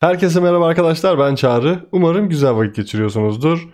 Herkese merhaba arkadaşlar ben Çağrı. Umarım güzel vakit geçiriyorsunuzdur.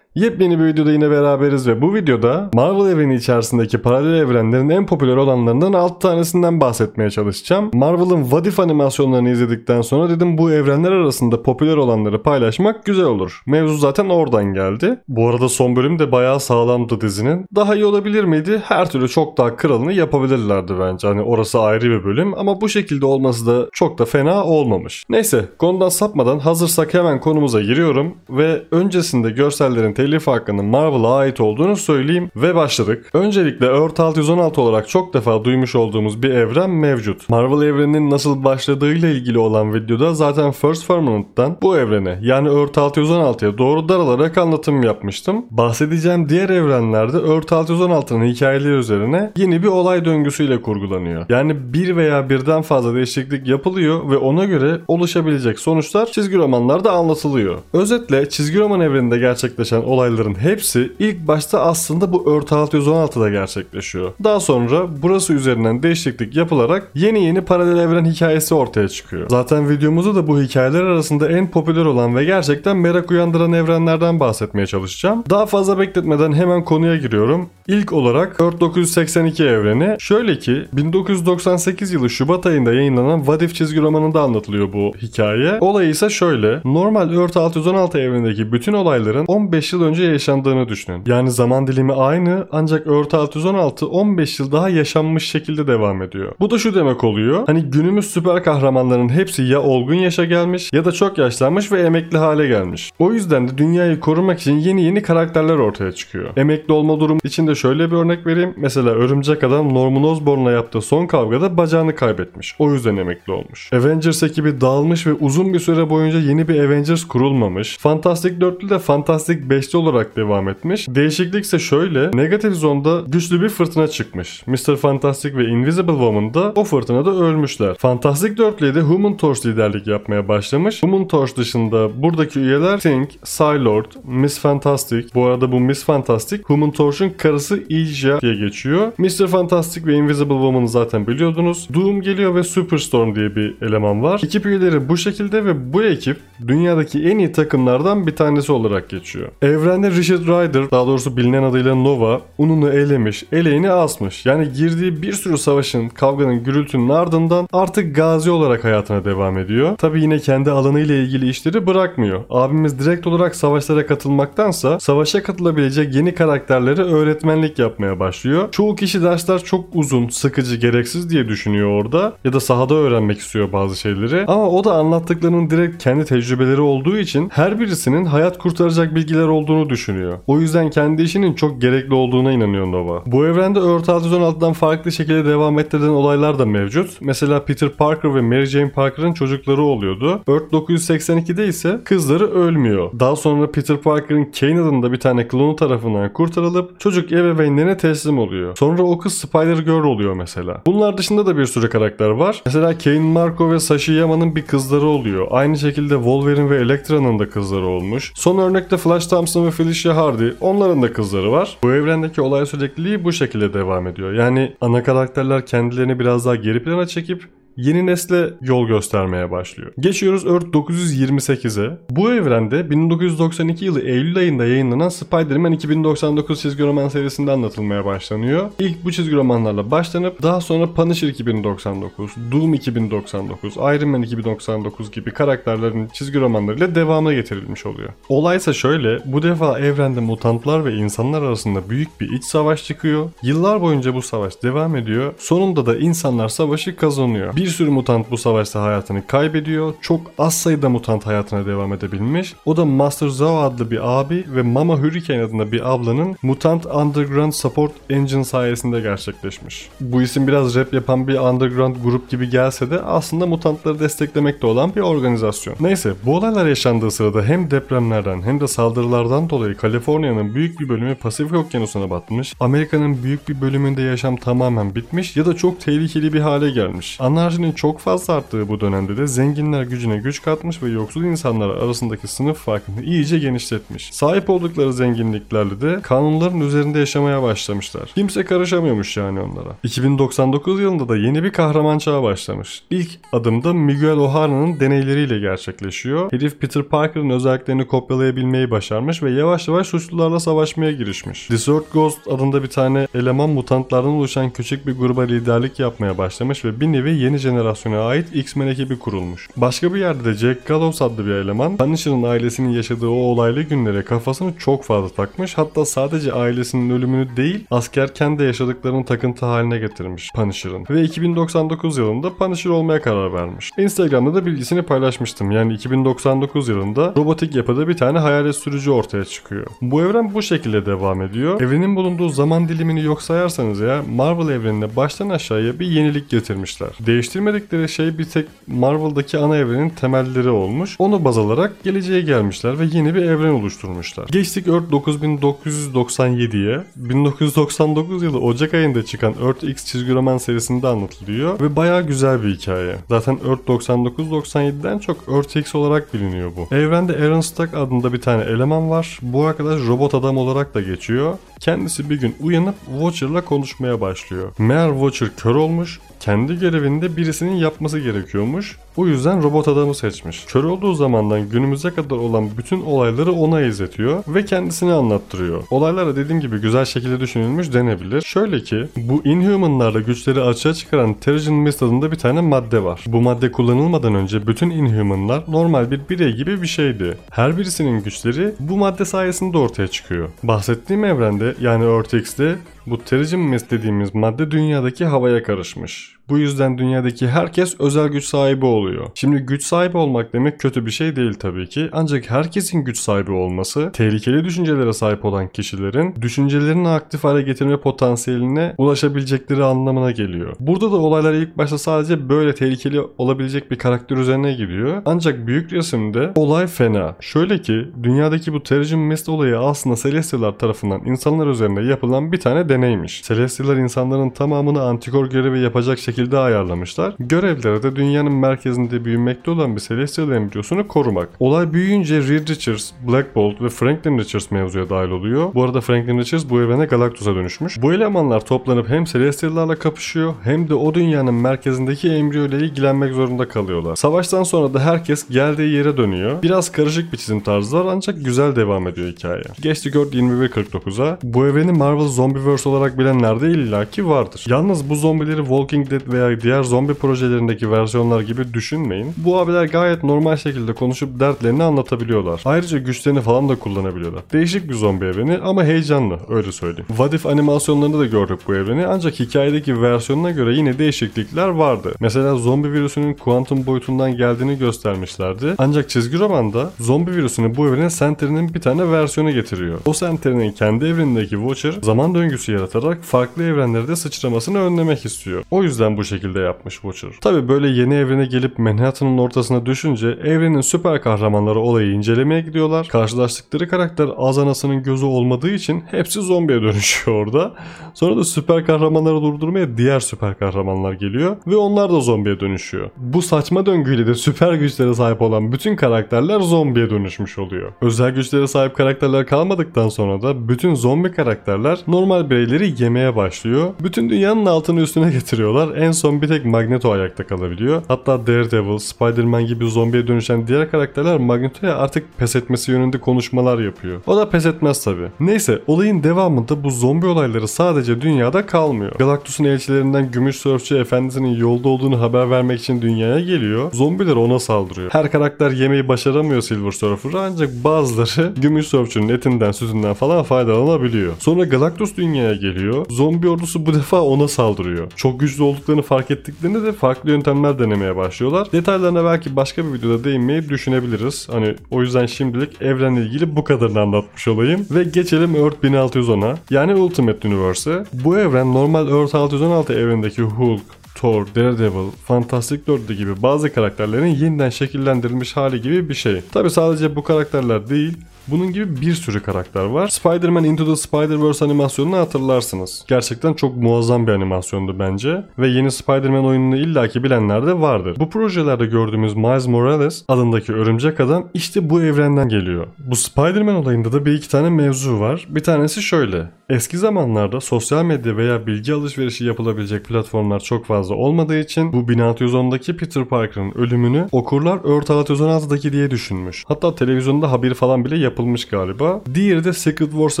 Yepyeni bir videoda yine beraberiz ve bu videoda Marvel evreni içerisindeki paralel evrenlerin en popüler olanlarından 6 tanesinden bahsetmeye çalışacağım. Marvel'ın What If animasyonlarını izledikten sonra dedim bu evrenler arasında popüler olanları paylaşmak güzel olur. Mevzu zaten oradan geldi. Bu arada son bölüm de bayağı sağlamdı dizinin. Daha iyi olabilir miydi? Her türlü çok daha kralını yapabilirlerdi bence. Hani orası ayrı bir bölüm ama bu şekilde olması da çok da fena olmamış. Neyse konudan sapmadan hazırsak hemen konumuza giriyorum ve öncesinde görsellerin telif hakkının Marvel'a ait olduğunu söyleyeyim ve başladık. Öncelikle Earth 616 olarak çok defa duymuş olduğumuz bir evren mevcut. Marvel evreninin nasıl başladığıyla ilgili olan videoda zaten First Permanent'tan bu evrene yani Earth 616'ya doğru daralarak anlatım yapmıştım. Bahsedeceğim diğer evrenlerde Earth 616'nın hikayeleri üzerine yeni bir olay döngüsüyle kurgulanıyor. Yani bir veya birden fazla değişiklik yapılıyor ve ona göre oluşabilecek sonuçlar çizgi romanlarda anlatılıyor. Özetle çizgi roman evreninde gerçekleşen olayların hepsi ilk başta aslında bu Earth 616'da gerçekleşiyor. Daha sonra burası üzerinden değişiklik yapılarak yeni yeni paralel evren hikayesi ortaya çıkıyor. Zaten videomuzda da bu hikayeler arasında en popüler olan ve gerçekten merak uyandıran evrenlerden bahsetmeye çalışacağım. Daha fazla bekletmeden hemen konuya giriyorum. İlk olarak Earth 982 evreni. Şöyle ki 1998 yılı Şubat ayında yayınlanan What If çizgi romanında anlatılıyor bu hikaye. Olay ise şöyle. Normal Earth 616 evrenindeki bütün olayların 15 yıl önce yaşandığını düşünün. Yani zaman dilimi aynı ancak Earth 616 15 yıl daha yaşanmış şekilde devam ediyor. Bu da şu demek oluyor. Hani günümüz süper kahramanların hepsi ya olgun yaşa gelmiş ya da çok yaşlanmış ve emekli hale gelmiş. O yüzden de dünyayı korumak için yeni yeni karakterler ortaya çıkıyor. Emekli olma durumu için de şöyle bir örnek vereyim. Mesela Örümcek Adam Norman Osborn'la yaptığı son kavgada bacağını kaybetmiş. O yüzden emekli olmuş. Avengers ekibi dağılmış ve uzun bir süre boyunca yeni bir Avengers kurulmamış. Fantastic 4'lü de Fantastic 5'li olarak devam etmiş. Değişiklik ise şöyle. Negatif zonda güçlü bir fırtına çıkmış. Mr. Fantastic ve Invisible Woman da o fırtınada ölmüşler. Fantastic 4'lüye de Human Torch liderlik yapmaya başlamış. Human Torch dışında buradaki üyeler Think, Psylord, Miss Fantastic. Bu arada bu Miss Fantastic Human Torch'un karısı Ija diye geçiyor. Mr. Fantastic ve Invisible Woman'ı zaten biliyordunuz. Doom geliyor ve Superstorm diye bir eleman var. Ekip üyeleri bu şekilde ve bu ekip dünyadaki en iyi takımlardan bir tanesi olarak geçiyor. Evrende Richard Rider, daha doğrusu bilinen adıyla Nova, Ununu elemiş, eleğini asmış. Yani girdiği bir sürü savaşın, kavganın, gürültünün ardından artık gazi olarak hayatına devam ediyor. Tabi yine kendi alanıyla ilgili işleri bırakmıyor. Abimiz direkt olarak savaşlara katılmaktansa savaşa katılabilecek yeni karakterlere öğretmenlik yapmaya başlıyor. Çoğu kişi dersler çok uzun, sıkıcı, gereksiz diye düşünüyor orada ya da sahada öğrenmek istiyor bazı şeyleri. Ama o da anlattıklarının direkt kendi tecrübeleri olduğu için her birisinin hayat kurtaracak bilgiler olduğunu düşünüyor. O yüzden kendi işinin çok gerekli olduğuna inanıyor Nova. Bu evrende Earth 616'dan farklı şekilde devam ettiren olaylar da mevcut. Mesela Peter Parker ve Mary Jane Parker'ın çocukları oluyordu. Earth 982'de ise kızları ölmüyor. Daha sonra Peter Parker'ın Kane adında bir tane klonu tarafından kurtarılıp çocuk ebeveynlerine teslim oluyor. Sonra o kız Spider Girl oluyor mesela. Bunlar dışında da bir sürü karakter var. Mesela Kane Marco ve Sashi Yama'nın bir kızları oluyor. Aynı şekilde Wolverine ve Elektra'nın da kızları olmuş. Son örnekte Flash Thompson ve Felicia Hardy. Onların da kızları var. Bu evrendeki olay sürekliliği bu şekilde devam ediyor. Yani ana karakterler kendilerini biraz daha geri plana çekip yeni nesle yol göstermeye başlıyor. Geçiyoruz Earth 928'e. Bu evrende 1992 yılı Eylül ayında yayınlanan Spider-Man 2099 çizgi roman serisinde anlatılmaya başlanıyor. İlk bu çizgi romanlarla başlanıp daha sonra Punisher 2099, Doom 2099, Iron Man 2099 gibi karakterlerin çizgi romanlarıyla devamına getirilmiş oluyor. Olay ise şöyle, bu defa evrende mutantlar ve insanlar arasında büyük bir iç savaş çıkıyor. Yıllar boyunca bu savaş devam ediyor. Sonunda da insanlar savaşı kazanıyor. Bir sürü mutant bu savaşta hayatını kaybediyor. Çok az sayıda mutant hayatına devam edebilmiş. O da Master Zao adlı bir abi ve Mama Hurricane adında bir ablanın Mutant Underground Support Engine sayesinde gerçekleşmiş. Bu isim biraz rap yapan bir underground grup gibi gelse de aslında mutantları desteklemekte olan bir organizasyon. Neyse bu olaylar yaşandığı sırada hem depremlerden hem de saldırılardan dolayı Kaliforniya'nın büyük bir bölümü Pasifik Okyanusu'na batmış. Amerika'nın büyük bir bölümünde yaşam tamamen bitmiş ya da çok tehlikeli bir hale gelmiş. Anarşi teknolojinin çok fazla arttığı bu dönemde de zenginler gücüne güç katmış ve yoksul insanlar arasındaki sınıf farkını iyice genişletmiş. Sahip oldukları zenginliklerle de kanunların üzerinde yaşamaya başlamışlar. Kimse karışamıyormuş yani onlara. 2099 yılında da yeni bir kahraman çağı başlamış. İlk adımda Miguel O'Hara'nın deneyleriyle gerçekleşiyor. Herif Peter Parker'ın özelliklerini kopyalayabilmeyi başarmış ve yavaş yavaş suçlularla savaşmaya girişmiş. Desert Ghost adında bir tane eleman mutantlardan oluşan küçük bir gruba liderlik yapmaya başlamış ve bir nevi yeni jenerasyona ait X-Men ekibi kurulmuş. Başka bir yerde de Jack Gallows adlı bir eleman Punisher'ın ailesinin yaşadığı o olaylı günlere kafasını çok fazla takmış. Hatta sadece ailesinin ölümünü değil askerken de yaşadıklarını takıntı haline getirmiş Punisher'ın. Ve 2099 yılında Punisher olmaya karar vermiş. Instagram'da da bilgisini paylaşmıştım. Yani 2099 yılında robotik yapıda bir tane hayalet sürücü ortaya çıkıyor. Bu evren bu şekilde devam ediyor. Evrenin bulunduğu zaman dilimini yok sayarsanız ya Marvel evrenine baştan aşağıya bir yenilik getirmişler. Değiştirmedikleri şey bir tek Marvel'daki ana evrenin temelleri olmuş. Onu baz alarak geleceğe gelmişler ve yeni bir evren oluşturmuşlar. Geçtik Earth 9997'ye. 1999 yılı Ocak ayında çıkan Earth X çizgi roman serisinde anlatılıyor ve bayağı güzel bir hikaye. Zaten Earth 9997'den çok Earth X olarak biliniyor bu. Evrende Aaron Stark adında bir tane eleman var. Bu arkadaş robot adam olarak da geçiyor. Kendisi bir gün uyanıp Watcher'la konuşmaya başlıyor. Meğer Watcher kör olmuş, kendi görevinde birisinin yapması gerekiyormuş. O yüzden robot adamı seçmiş. Kör olduğu zamandan günümüze kadar olan bütün olayları ona izletiyor ve kendisini anlattırıyor. Olaylara dediğim gibi güzel şekilde düşünülmüş denebilir. Şöyle ki bu Inhuman'larda güçleri açığa çıkaran Terrigen Mist adında bir tane madde var. Bu madde kullanılmadan önce bütün Inhuman'lar normal bir birey gibi bir şeydi. Her birisinin güçleri bu madde sayesinde ortaya çıkıyor. Bahsettiğim evrende yani Earth X'te bu Terrigen Mist dediğimiz madde dünyadaki havaya karışmış. Bu yüzden dünyadaki herkes özel güç sahibi oluyor. Şimdi güç sahibi olmak demek kötü bir şey değil tabii ki. Ancak herkesin güç sahibi olması tehlikeli düşüncelere sahip olan kişilerin düşüncelerini aktif hale getirme potansiyeline ulaşabilecekleri anlamına geliyor. Burada da olaylar ilk başta sadece böyle tehlikeli olabilecek bir karakter üzerine gidiyor. Ancak büyük resimde olay fena. Şöyle ki dünyadaki bu Terrigen Mist olayı aslında Celestial'lar tarafından insanlar üzerinde yapılan bir tane deneymiş. Celestial'lar insanların tamamını antikor görevi yapacak şekilde ayarlamışlar. Görevleri de dünyanın merkezinde büyümekte olan bir Celestial embriyosunu korumak. Olay büyüyünce Reed Richards, Black Bolt ve Franklin Richards mevzuya dahil oluyor. Bu arada Franklin Richards bu evrene Galactus'a dönüşmüş. Bu elemanlar toplanıp hem Celestial'larla kapışıyor hem de o dünyanın merkezindeki embriyo ile ilgilenmek zorunda kalıyorlar. Savaştan sonra da herkes geldiği yere dönüyor. Biraz karışık bir çizim tarzı var ancak güzel devam ediyor hikaye. Geçti gör 21.49'a. Bu evreni Marvel Zombieverse olarak bilenler de illaki vardır. Yalnız bu zombileri Walking Dead veya diğer zombi projelerindeki versiyonlar gibi düşünmeyin. Bu abiler gayet normal şekilde konuşup dertlerini anlatabiliyorlar. Ayrıca güçlerini falan da kullanabiliyorlar. Değişik bir zombi evreni ama heyecanlı öyle söyleyeyim. What If animasyonlarında da gördük bu evreni ancak hikayedeki versiyonuna göre yine değişiklikler vardı. Mesela zombi virüsünün kuantum boyutundan geldiğini göstermişlerdi. Ancak çizgi romanda zombi virüsünü bu evrene Sentry'nin bir tane versiyonu getiriyor. O Sentry'nin kendi evrenindeki Watcher zaman döngüsü yaratarak farklı evrenlerde sıçramasını önlemek istiyor. O yüzden bu şekilde yapmış Watcher. Tabi böyle yeni evrene gelip Manhattan'ın ortasına düşünce evrenin süper kahramanları olayı incelemeye gidiyorlar. Karşılaştıkları karakter az anasının gözü olmadığı için hepsi zombiye dönüşüyor orada. Sonra da süper kahramanları durdurmaya diğer süper kahramanlar geliyor ve onlar da zombiye dönüşüyor. Bu saçma döngüyle de süper güçlere sahip olan bütün karakterler zombiye dönüşmüş oluyor. Özel güçlere sahip karakterler kalmadıktan sonra da bütün zombi karakterler normal bireyleri yemeye başlıyor. Bütün dünyanın altını üstüne getiriyorlar. En son bir tek Magneto ayakta kalabiliyor. Hatta Daredevil, Spider-Man gibi zombiye dönüşen diğer karakterler Magneto'ya artık pes etmesi yönünde konuşmalar yapıyor. O da pes etmez tabi. Neyse olayın devamında bu zombi olayları sadece dünyada kalmıyor. Galactus'un elçilerinden Gümüş Sörfçü Efendisi'nin yolda olduğunu haber vermek için dünyaya geliyor. Zombiler ona saldırıyor. Her karakter yemeği başaramıyor Silver Surfer'ı ancak bazıları Gümüş Sörfçü'nün etinden sütünden falan faydalanabiliyor. Sonra Galactus dünyaya geliyor. Zombi ordusu bu defa ona saldırıyor. Çok güçlü olduklarını fark ettiklerinde de farklı yöntemler denemeye başlıyorlar. Detaylarına belki başka bir videoda değinmeyi düşünebiliriz. Hani o yüzden şimdilik evrenle ilgili bu kadarını anlatmış olayım. Ve geçelim Earth 1610'a. Yani Ultimate Universe'e. Bu evren normal Earth 616 evrendeki Hulk, Thor, Daredevil, Fantastic Four gibi bazı karakterlerin yeniden şekillendirilmiş hali gibi bir şey. Tabi sadece bu karakterler değil, Bunun gibi bir sürü karakter var. Spider-Man Into the Spider-Verse animasyonunu hatırlarsınız. Gerçekten çok muazzam bir animasyondu bence. Ve yeni Spider-Man oyununu illaki bilenler de vardır. Bu projelerde gördüğümüz Miles Morales adındaki örümcek adam işte bu evrenden geliyor. Bu Spider-Man olayında da bir iki tane mevzu var. Bir tanesi şöyle. Eski zamanlarda sosyal medya veya bilgi alışverişi yapılabilecek platformlar çok fazla olmadığı için bu 1610'daki Peter Parker'ın ölümünü okurlar Earth 616'daki diye düşünmüş. Hatta televizyonda haber falan bile yapılmış galiba. Diğeri de Secret Wars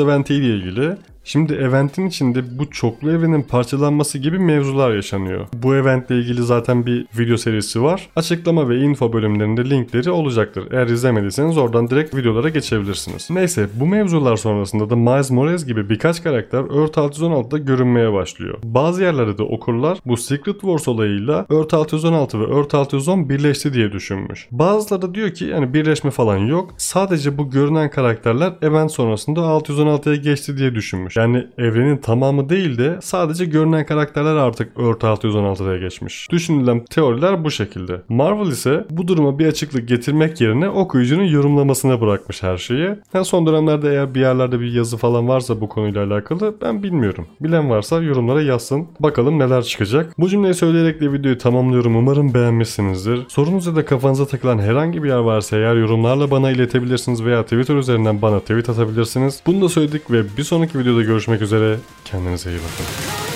eventi ilgili. Şimdi eventin içinde bu çoklu evrenin parçalanması gibi mevzular yaşanıyor. Bu eventle ilgili zaten bir video serisi var. Açıklama ve info bölümlerinde linkleri olacaktır. Eğer izlemediyseniz oradan direkt videolara geçebilirsiniz. Neyse bu mevzular sonrasında da Miles Morales gibi birkaç karakter Earth 616'da görünmeye başlıyor. Bazı yerlerde de okurlar bu Secret Wars olayıyla Earth 616 ve Earth 610 birleşti diye düşünmüş. Bazıları da diyor ki yani birleşme falan yok. Sadece bu görünen karakterler event sonrasında 616'ya geçti diye düşünmüş. Yani evrenin tamamı değil de sadece görünen karakterler artık Earth 616'ya geçmiş. Düşünülen teoriler bu şekilde. Marvel ise bu duruma bir açıklık getirmek yerine okuyucunun yorumlamasına bırakmış her şeyi. Yani son dönemlerde eğer bir yerlerde bir yazı falan varsa bu konuyla alakalı ben bilmiyorum. Bilen varsa yorumlara yazsın. Bakalım neler çıkacak. Bu cümleyi söyleyerek de videoyu tamamlıyorum. Umarım beğenmişsinizdir. Sorunuz ya da kafanıza takılan herhangi bir yer varsa eğer yorumlarla bana iletebilirsiniz veya Twitter üzerinden bana tweet atabilirsiniz. Bunu da söyledik ve bir sonraki videoda görüşmek üzere. Kendinize iyi bakın.